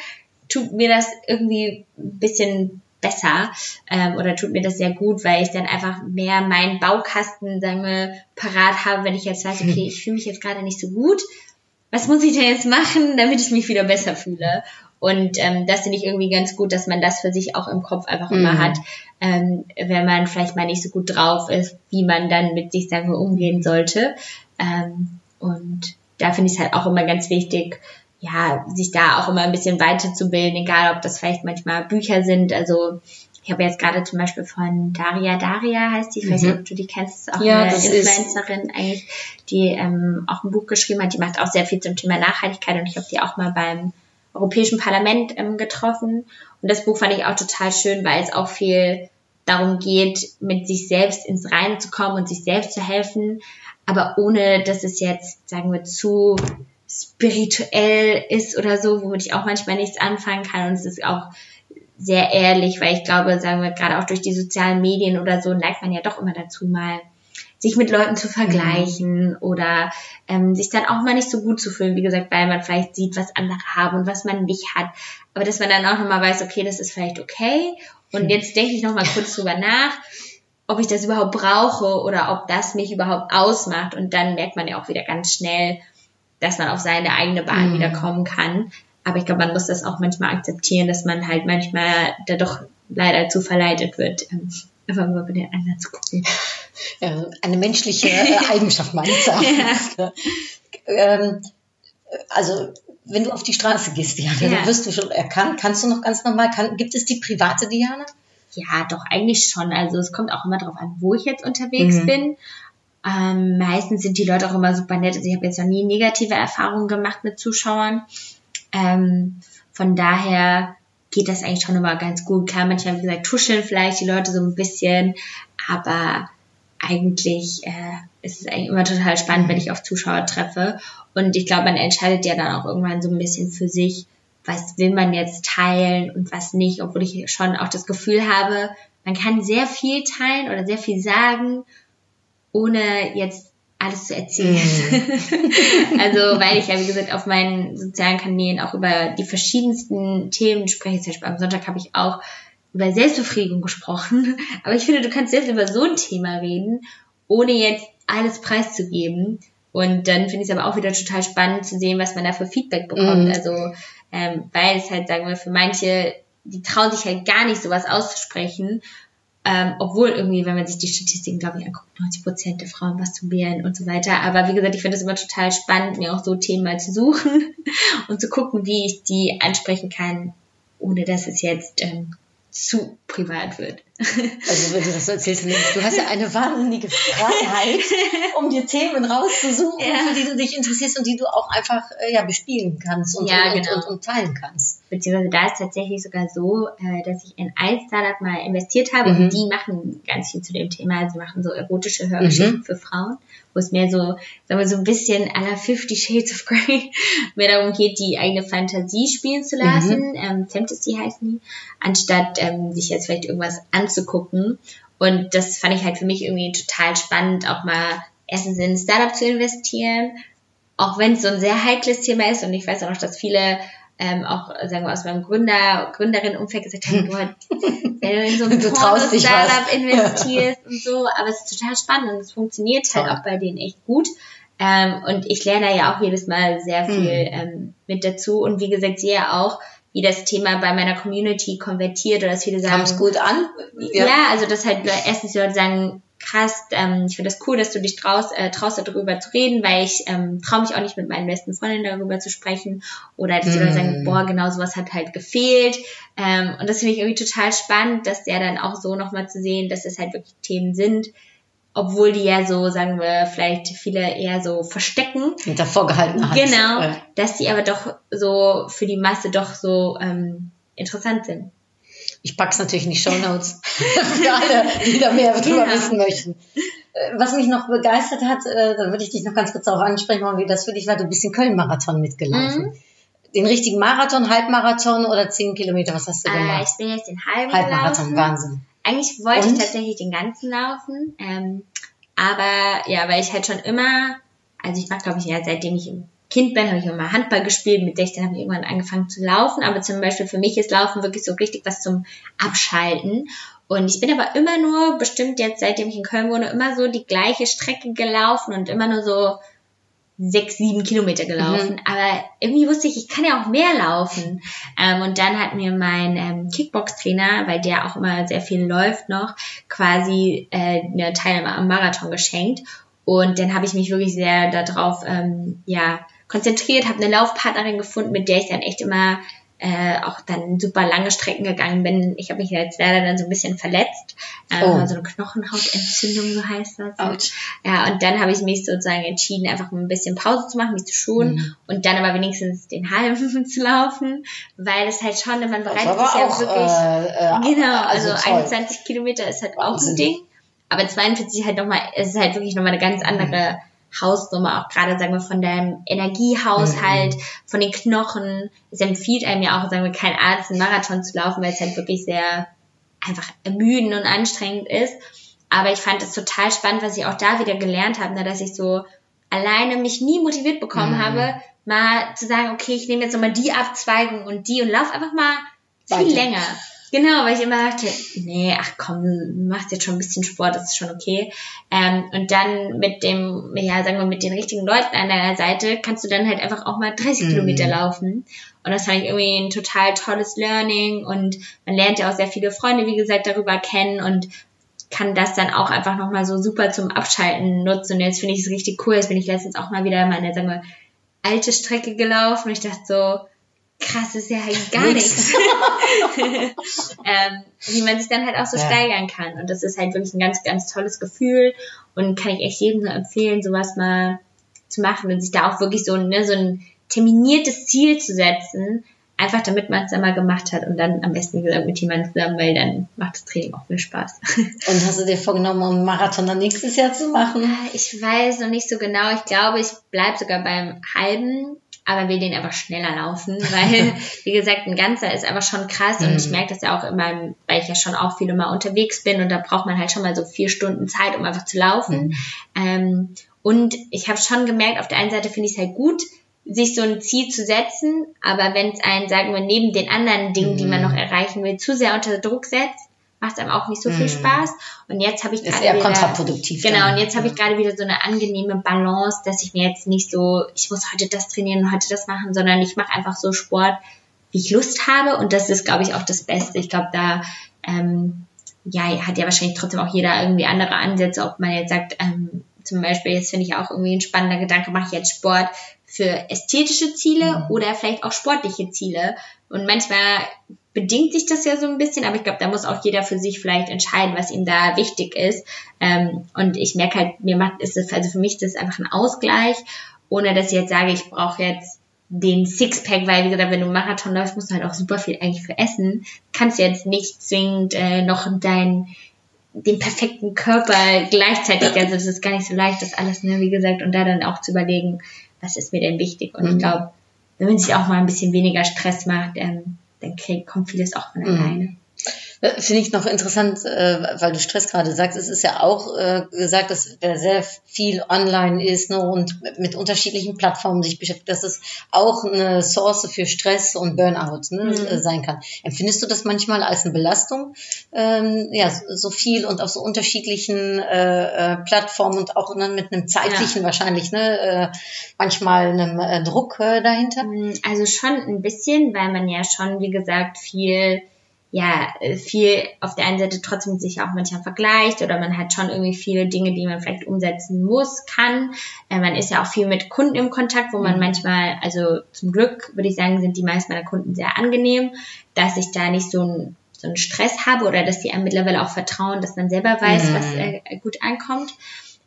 tut mir das irgendwie ein bisschen besser ähm, oder tut mir das sehr gut, weil ich dann einfach mehr meinen Baukasten, sagen wir, parat habe, wenn ich jetzt weiß, okay, ich fühle mich jetzt gerade nicht so gut. Was muss ich denn jetzt machen, damit ich mich wieder besser fühle? Und ähm, das finde ich irgendwie ganz gut, dass man das für sich auch im Kopf einfach immer Mhm. hat, ähm, wenn man vielleicht mal nicht so gut drauf ist, wie man dann mit sich, sagen wir, umgehen sollte. Ähm, und da finde ich es halt auch immer ganz wichtig, ja, sich da auch immer ein bisschen weiterzubilden, egal ob das vielleicht manchmal Bücher sind. Also ich habe jetzt gerade zum Beispiel von Daria Daria heißt die, ich weiß nicht, ob du die kennst, ist auch Ja, eine Influencerin eigentlich, die ähm, auch ein Buch geschrieben hat, die macht auch sehr viel zum Thema Nachhaltigkeit und ich habe die auch mal beim Europäischen Parlament ähm, getroffen. Und das Buch fand ich auch total schön, weil es auch viel darum geht, mit sich selbst ins Reine zu kommen und sich selbst zu helfen, aber ohne, dass es jetzt, sagen wir, zu spirituell ist oder so, womit ich auch manchmal nichts anfangen kann. Und es ist auch sehr ehrlich, weil ich glaube, sagen wir, gerade auch durch die sozialen Medien oder so, neigt man ja doch immer dazu, mal sich mit Leuten zu vergleichen oder ähm, sich dann auch mal nicht so gut zu fühlen, wie gesagt, weil man vielleicht sieht, was andere haben und was man nicht hat. Aber dass man dann auch nochmal weiß, okay, das ist vielleicht okay. Und jetzt denke ich nochmal kurz drüber nach, ob ich das überhaupt brauche oder ob das mich überhaupt ausmacht. Und dann merkt man ja auch wieder ganz schnell, dass man auf seine eigene Bahn Mhm. wieder kommen kann. Aber ich glaube, man muss das auch manchmal akzeptieren, dass man halt manchmal da doch leider zu verleitet wird, ähm, einfach mal bei den anderen zu gucken. Ja, eine menschliche Eigenschaft meines Erachtens. ähm, also, wenn du auf die Straße gehst, Diana, Ja. dann wirst du schon erkannt. Kannst du noch ganz normal, kann, gibt es die private Diana? Ja, doch, eigentlich schon. Also es kommt auch immer darauf an, wo ich jetzt unterwegs Mhm. bin. Ähm, meistens sind die Leute auch immer super nett. Also ich habe jetzt noch nie negative Erfahrungen gemacht mit Zuschauern. Ähm, von daher geht das eigentlich schon immer ganz gut. Klar, manchmal, wie gesagt, tuscheln vielleicht die Leute so ein bisschen, aber eigentlich äh, ist es eigentlich immer total spannend, wenn ich auf Zuschauer treffe. Und ich glaube, man entscheidet ja dann auch irgendwann so ein bisschen für sich, was will man jetzt teilen und was nicht, obwohl ich schon auch das Gefühl habe, man kann sehr viel teilen oder sehr viel sagen, ohne jetzt alles zu erzählen. also, weil ich ja, wie gesagt, auf meinen sozialen Kanälen auch über die verschiedensten Themen spreche. Zum Beispiel am Sonntag habe ich auch über Selbstbefriedigung gesprochen. Aber ich finde, du kannst selbst über so ein Thema reden, ohne jetzt alles preiszugeben. Und dann finde ich es aber auch wieder total spannend zu sehen, was man da für Feedback bekommt. Mhm. Also, ähm, weil es halt, sagen wir, für manche, die trauen sich halt gar nicht, sowas auszusprechen. Ähm, obwohl irgendwie, wenn man sich die Statistiken, glaube ich, anguckt, 90 Prozent der Frauen masturbieren und so weiter. Aber wie gesagt, ich finde es immer total spannend, mir auch so Themen mal zu suchen und zu gucken, wie ich die ansprechen kann, ohne dass es jetzt ähm, zu privat wird. Also, wenn du das so erzählst, du hast ja eine wahnsinnige Freiheit, um dir Themen rauszusuchen, Ja. für die du dich interessierst und die du auch einfach äh, ja, bespielen kannst und, Ja, und, genau. und, und teilen kannst. Beziehungsweise da ist tatsächlich sogar so, äh, dass ich in ein Startup mal investiert habe Mhm. und die machen ganz viel zu dem Thema. Also sie machen so erotische Hörgeschichten Mhm. für Frauen, wo es mehr so, sagen wir so ein bisschen à la Fifty Shades of Grey mehr darum geht, die eigene Fantasie spielen zu lassen. Ähm, Fantasy heißen die, anstatt ähm, sich jetzt vielleicht irgendwas anzugucken. Und das fand ich halt für mich irgendwie total spannend, auch mal erstens in ein Startup zu investieren, auch wenn es so ein sehr heikles Thema ist und ich weiß auch noch, dass viele ähm, auch, sagen wir, aus meinem Gründer, Gründerinnenumfeld gesagt haben, boah, wenn du in so ein was. investierst und so, aber es ist total spannend und es funktioniert halt Toll. auch bei denen echt gut. Ähm, und ich lerne ja auch jedes Mal sehr viel Hm. ähm, mit dazu und wie gesagt, sehe auch, wie das Thema bei meiner Community konvertiert oder dass viele sagen, Kam es gut an? ja. also dass halt erstens die Leute sagen, krass, ähm, ich finde das cool, dass du dich traust, äh, traust darüber zu reden, weil ich ähm, traue mich auch nicht mit meinen besten Freundinnen darüber zu sprechen. Oder dass die Leute sagen, Mm. boah, genau sowas hat halt gefehlt. Ähm, und das finde ich irgendwie total spannend, dass der dann auch so nochmal zu sehen, dass es halt wirklich Themen sind, obwohl die ja so, sagen wir, vielleicht viele eher so verstecken. Hinter vorgehaltener Hand. Genau, Äh, dass die aber doch so für die Masse doch so ähm, interessant sind. Ich pack's natürlich in die Shownotes für alle, die da mehr drüber Genau. wissen möchten. Äh, Was mich noch begeistert hat, äh, da würde ich dich noch ganz kurz darauf ansprechen, wie das für dich war. Du bist den Köln-Marathon mitgelaufen. Mhm. Den richtigen Marathon, Halbmarathon oder 10 Kilometer, was hast du Äh, gemacht? ich bin jetzt den halben Halbmarathon, gelaufen. Wahnsinn. Eigentlich wollte Und? ich tatsächlich den ganzen laufen. Ähm, aber ja, weil ich halt schon immer, also ich mache glaube ich ja seitdem ich im Kind bin, habe ich immer Handball gespielt. Mit 16 habe ich irgendwann angefangen zu laufen. Aber zum Beispiel für mich ist Laufen wirklich so richtig was zum Abschalten. Und ich bin aber immer nur, bestimmt jetzt seitdem ich in Köln wohne, immer so die gleiche Strecke gelaufen und immer nur so sechs, sieben Kilometer gelaufen. Mhm. Aber irgendwie wusste ich, ich kann ja auch mehr laufen. Ähm, und dann hat mir mein ähm, Kickbox-Trainer, weil der auch immer sehr viel läuft noch, quasi äh, eine Teilnahme am Marathon geschenkt. Und dann habe ich mich wirklich sehr darauf ähm, ja, konzentriert, habe eine Laufpartnerin gefunden, mit der ich dann echt immer äh, auch dann super lange Strecken gegangen bin. Ich habe mich jetzt leider dann so ein bisschen verletzt. Ähm, Oh. So eine Knochenhautentzündung, so heißt das. Autsch. Ja, und dann habe ich mich sozusagen entschieden, einfach ein bisschen Pause zu machen, mich zu schonen Mhm. und dann aber wenigstens den halben zu laufen, weil es halt schon, man Das bereitet sich ja auch, wirklich, äh, äh, genau, also, toll. 21 Kilometer ist halt auch Wahnsinn. ein Ding, aber 42 halt nochmal, es ist halt wirklich nochmal eine ganz andere Hausnummer, auch gerade, sagen wir, von deinem Energiehaushalt, von den Knochen. Es empfiehlt einem ja auch, sagen wir, kein Arzt, einen Marathon zu laufen, weil es halt wirklich sehr einfach ermüdend und anstrengend ist. Aber ich fand es total spannend, was ich auch da wieder gelernt habe, ne, dass ich so alleine mich nie motiviert bekommen Mhm. habe, mal zu sagen, okay, ich nehme jetzt nochmal die Abzweigung und die und lauf einfach mal viel Weiter. länger. Genau, weil ich immer dachte, nee, ach komm, du machst jetzt schon ein bisschen Sport, das ist schon okay. Ähm, und dann mit dem, ja, sagen wir, mit den richtigen Leuten an deiner Seite kannst du dann halt einfach auch mal 30 Mhm. Kilometer laufen. Und das fand ich irgendwie ein total tolles Learning und man lernt ja auch sehr viele Freunde, wie gesagt, darüber kennen und kann das dann auch einfach nochmal so super zum Abschalten nutzen. Und jetzt finde ich es richtig cool. Jetzt bin ich letztens auch mal wieder meine, sagen wir, alte Strecke gelaufen und ich dachte so, krass, ist ja halt gar nichts. ähm, wie man sich dann halt auch so Ja. steigern kann. Und das ist halt wirklich ein ganz, ganz tolles Gefühl und kann ich echt jedem nur empfehlen, sowas mal zu machen und sich da auch wirklich so, ne, so ein terminiertes Ziel zu setzen, einfach damit man es dann mal gemacht hat und dann am besten gesagt mit jemandem zusammen, weil dann macht das Training auch viel Spaß. Und hast du dir vorgenommen, einen Marathon dann nächstes Jahr zu machen? Ich weiß noch nicht so genau. Ich glaube, ich bleib sogar beim halben, aber will den einfach schneller laufen, weil, wie gesagt, ein ganzer ist aber schon krass und ich merke das ja auch immer, weil ich ja schon auch viel immer unterwegs bin und da braucht man halt schon mal so vier Stunden Zeit, um einfach zu laufen. Ähm, und ich habe schon gemerkt, auf der einen Seite finde ich es halt gut, sich so ein Ziel zu setzen, aber wenn es einen, sagen wir, neben den anderen Dingen, die man noch erreichen will, zu sehr unter Druck setzt, macht es einem auch nicht so viel Spaß. Und jetzt habe ich Ist gerade eher wieder, kontraproduktiv Genau, dann. und jetzt habe ich gerade wieder so eine angenehme Balance, dass ich mir jetzt nicht so, ich muss heute das trainieren und heute das machen, sondern ich mache einfach so Sport, wie ich Lust habe. Und das ist, glaube ich, auch das Beste. Ich glaube, da ähm, ja, hat ja wahrscheinlich trotzdem auch jeder irgendwie andere Ansätze, ob man jetzt sagt, ähm, zum Beispiel, jetzt finde ich auch irgendwie ein spannender Gedanke, mache ich jetzt Sport für ästhetische Ziele oder vielleicht auch sportliche Ziele. Und manchmal bedingt sich das ja so ein bisschen, aber ich glaube, da muss auch jeder für sich vielleicht entscheiden, was ihm da wichtig ist. Ähm, und ich merke halt, mir macht ist es, also für mich ist das einfach ein Ausgleich, ohne dass ich jetzt sage, ich brauche jetzt den Sixpack, weil wie gesagt, wenn du Marathon läufst, musst du halt auch super viel eigentlich für essen. Kannst jetzt nicht zwingend äh, noch dein den perfekten Körper gleichzeitig, also das ist gar nicht so leicht, das alles, ne, wie gesagt, und da dann auch zu überlegen, was ist mir denn wichtig. Und ich glaube, wenn man sich auch mal ein bisschen weniger Stress macht, ähm, dann krieg, kommt vieles auch von alleine. Äh, Finde ich noch interessant, äh, weil du Stress gerade sagst. Es ist ja auch äh, gesagt, dass wer sehr viel online ist ne, und mit unterschiedlichen Plattformen sich beschäftigt, dass es auch eine Source für Stress und Burnout ne, äh, sein kann. Empfindest du das manchmal als eine Belastung? Ähm, ja, so viel und auf so unterschiedlichen äh, Plattformen und auch ne, mit einem zeitlichen wahrscheinlich, ne, äh, manchmal einem äh, Druck äh, dahinter? Also schon ein bisschen, weil man ja schon, wie gesagt, viel ja, äh, viel auf der einen Seite trotzdem sich auch manchmal vergleicht oder man hat schon irgendwie viele Dinge, die man vielleicht umsetzen muss, kann. Äh, man ist ja auch viel mit Kunden im Kontakt, wo man manchmal, also zum Glück würde ich sagen, sind die meisten meiner Kunden sehr angenehm, dass ich da nicht so ein so einen Stress habe oder dass die einem mittlerweile auch vertrauen, dass man selber weiß, was äh, gut ankommt.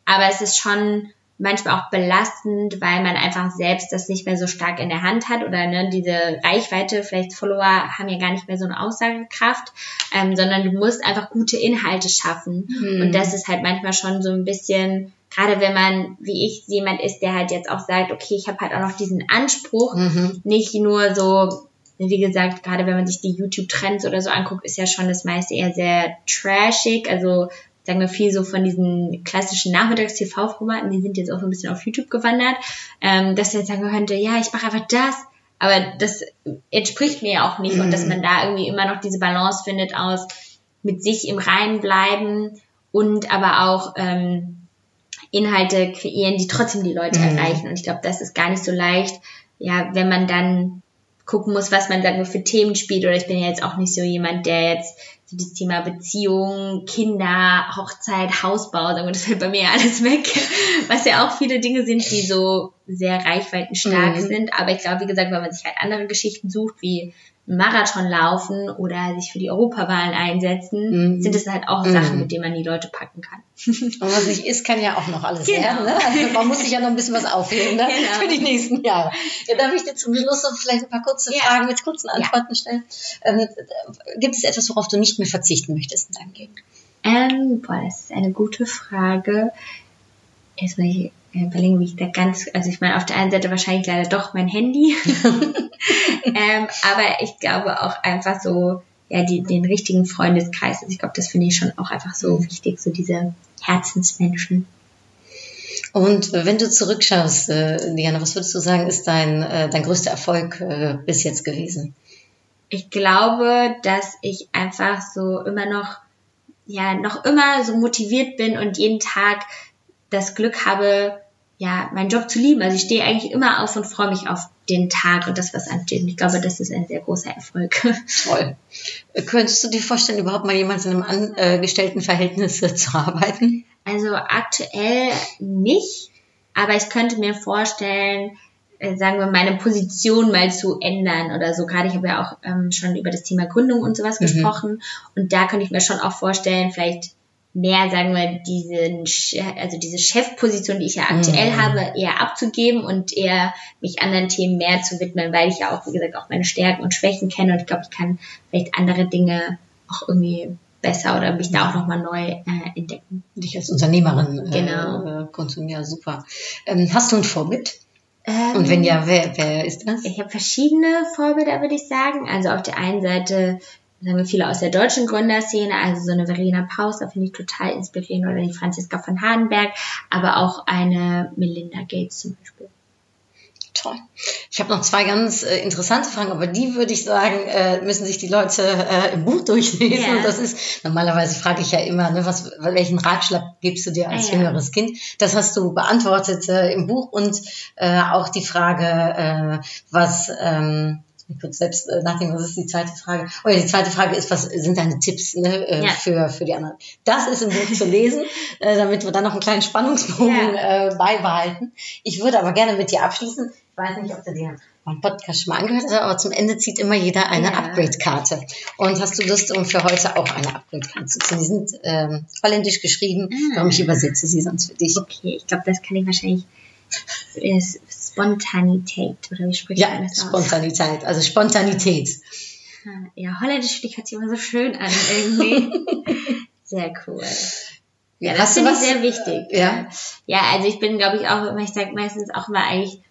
Aber es ist schon manchmal auch belastend, weil man einfach selbst das nicht mehr so stark in der Hand hat oder ne, diese Reichweite, vielleicht Follower haben ja gar nicht mehr so eine Aussagekraft, ähm, sondern du musst einfach gute Inhalte schaffen. Und das ist halt manchmal schon so ein bisschen, gerade wenn man, wie ich, jemand ist, der halt jetzt auch sagt, okay, ich habe halt auch noch diesen Anspruch, nicht nur so, wie gesagt, gerade wenn man sich die YouTube-Trends oder so anguckt, ist ja schon das meiste eher sehr trashig, also sagen wir viel so von diesen klassischen Nachmittags-TV-Formaten, die sind jetzt auch so ein bisschen auf YouTube gewandert, ähm, dass er jetzt sagen könnte, ja, ich mache einfach das, aber das entspricht mir ja auch nicht und dass man da irgendwie immer noch diese Balance findet aus mit sich im Reinen bleiben und aber auch ähm, Inhalte kreieren, die trotzdem die Leute Mhm. erreichen. Und ich glaube, das ist gar nicht so leicht, ja, wenn man dann gucken muss, was man sagen wir für Themen spielt. Oder ich bin ja jetzt auch nicht so jemand, der jetzt so das Thema Beziehung, Kinder, Hochzeit, Hausbau, sagen wir, das fällt bei mir alles weg. Was ja auch viele Dinge sind, die so sehr reichweitenstark Mhm. sind. Aber ich glaube, wie gesagt, wenn man sich halt andere Geschichten sucht, wie Marathon laufen oder sich für die Europawahlen einsetzen, Mhm. sind es halt auch Mhm. Sachen, mit denen man die Leute packen kann. Und was nicht ist, kann ja auch noch alles Genau. werden. Ne? Also man muss sich ja noch ein bisschen was aufheben ne? Genau. für die nächsten Jahre. Ja, darf ich dir zum Schluss noch vielleicht ein paar kurze Ja. Fragen mit kurzen Antworten stellen? Ähm, gibt es etwas, worauf du nicht mehr verzichten möchtest in deinem Leben? Ähm, boah, das ist eine gute Frage. Ich äh, überlegen, wie ich da ganz, also ich meine, auf der einen Seite wahrscheinlich leider doch mein Handy. ähm, aber ich glaube auch einfach so, ja, die, den richtigen Freundeskreis. Also ich glaube, das finde ich schon auch einfach so wichtig, so diese Herzensmenschen. Und wenn du zurückschaust, äh, Diana, was würdest du sagen, ist dein, äh, dein größter Erfolg äh, bis jetzt gewesen? Ich glaube, dass ich einfach so immer noch, ja, noch immer so motiviert bin und jeden Tag das Glück habe, ja, meinen Job zu lieben. Also ich stehe eigentlich immer auf und freue mich auf den Tag und das, was ansteht. Und ich glaube, das ist ein sehr großer Erfolg. Toll. Äh, Könntest du dir vorstellen, überhaupt mal jemand in einem Angestelltenverhältnis äh, zu arbeiten? Also aktuell nicht, aber ich könnte mir vorstellen, äh, sagen wir, meine Position mal zu ändern oder so. Gerade ich habe ja auch ähm, schon über das Thema Gründung und sowas Mhm. gesprochen und da könnte ich mir schon auch vorstellen, vielleicht mehr, sagen wir, diesen, also diese Chefposition, die ich ja aktuell Mhm. habe, eher abzugeben und eher mich anderen Themen mehr zu widmen, weil ich ja auch, wie gesagt, auch meine Stärken und Schwächen kenne und ich glaube, ich kann vielleicht andere Dinge auch irgendwie besser oder mich da auch nochmal neu äh, entdecken. Dich als Unternehmerin Genau. äh, äh, konsumieren, ja super. Ähm, hast du ein Vorbild? Ähm, Und wenn ja, wer, wer ist das? Ich habe verschiedene Vorbilder, würde ich sagen. Also auf der einen Seite sagen wir viele aus der deutschen Gründerszene, also so eine Verena Paus, da finde ich total inspirierend, oder die Franziska von Hardenberg, aber auch eine Melinda Gates zum Beispiel. Toll. Ich habe noch zwei ganz äh, interessante Fragen, aber die würde ich sagen, äh, müssen sich die Leute äh, im Buch durchlesen. Ja. Und das ist, normalerweise frage ich ja immer, ne, was, welchen Ratschlag gibst du dir als Ah, ja. jüngeres Kind? Das hast du beantwortet äh, im Buch und äh, auch die Frage, äh, was, ähm, ich kurz selbst äh, nachdenken, was ist die zweite Frage? Oh ja, die zweite Frage ist, was sind deine Tipps ne, äh, Ja. für, für die anderen? Das ist im Buch zu lesen, äh, damit wir dann noch einen kleinen Spannungsbogen Ja. äh, beibehalten. Ich würde aber gerne mit dir abschließen. Ich weiß nicht, ob du dir meinen Podcast schon mal angehört hast, aber zum Ende zieht immer jeder eine Ja. Upgrade-Karte. Und hast du Lust, um für heute auch eine Upgrade-Karte zu ziehen? Die sind ähm, holländisch geschrieben, Ah. darum ich übersetze sie sonst für dich. Okay, ich glaube, das kann ich wahrscheinlich Spontanität, oder wie spricht Ja, man das aus? Spontanität, also Spontanität. Ja, Holländisch finde ich hört sich immer so schön an irgendwie. Sehr cool. Ja, das finde ich sehr wichtig. Ja. Ja, also ich bin, glaube ich, auch immer, ich sage meistens auch immer eigentlich,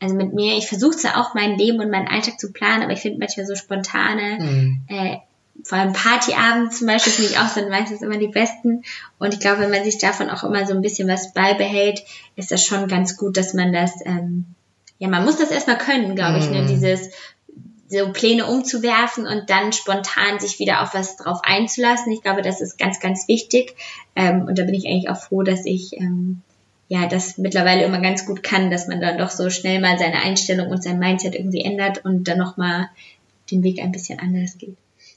also mit mir, ich versuche zwar auch mein Leben und meinen Alltag zu planen, aber ich finde manchmal so spontane, Hm. äh, vor allem Partyabend zum Beispiel, finde ich auch sind meistens immer die besten. Und ich glaube, wenn man sich davon auch immer so ein bisschen was beibehält, ist das schon ganz gut, dass man das, ähm, ja, man muss das erstmal können, glaube ich, ne? Mhm. dieses so Pläne umzuwerfen und dann spontan sich wieder auf was drauf einzulassen. Ich glaube, das ist ganz, ganz wichtig. Ähm, und da bin ich eigentlich auch froh, dass ich ähm, ja das mittlerweile immer ganz gut kann, dass man dann doch so schnell mal seine Einstellung und sein Mindset irgendwie ändert und dann nochmal den Weg ein bisschen anders geht.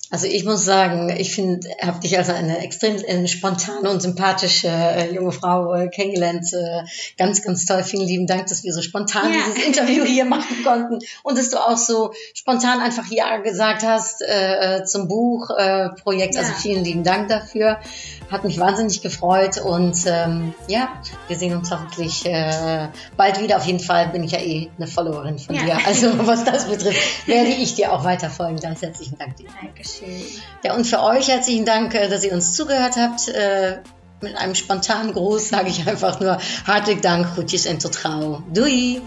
Also ich muss sagen, ich finde, habe dich als eine extrem äh, spontane und sympathische äh, junge Frau äh, kennengelernt. Äh, ganz, ganz toll. Vielen lieben Dank, dass wir so spontan Ja. dieses Interview hier machen konnten und dass du auch so spontan einfach Ja gesagt hast äh, zum Buchprojekt. Äh, Projekt. also Ja. vielen lieben Dank dafür. Hat mich wahnsinnig gefreut und ähm, ja, wir sehen uns hoffentlich äh, bald wieder. Auf jeden Fall bin ich ja eh eine Followerin von Ja. dir. Also was das betrifft, werde ich dir auch weiter folgen. Ganz herzlichen Dank dir. Dankeschön. Ja, und für euch herzlichen Dank, äh, dass ihr uns zugehört habt. Äh, Mit einem spontanen Gruß sage ich einfach nur hartelijk Dank, groetjes en tot gauw. Doei!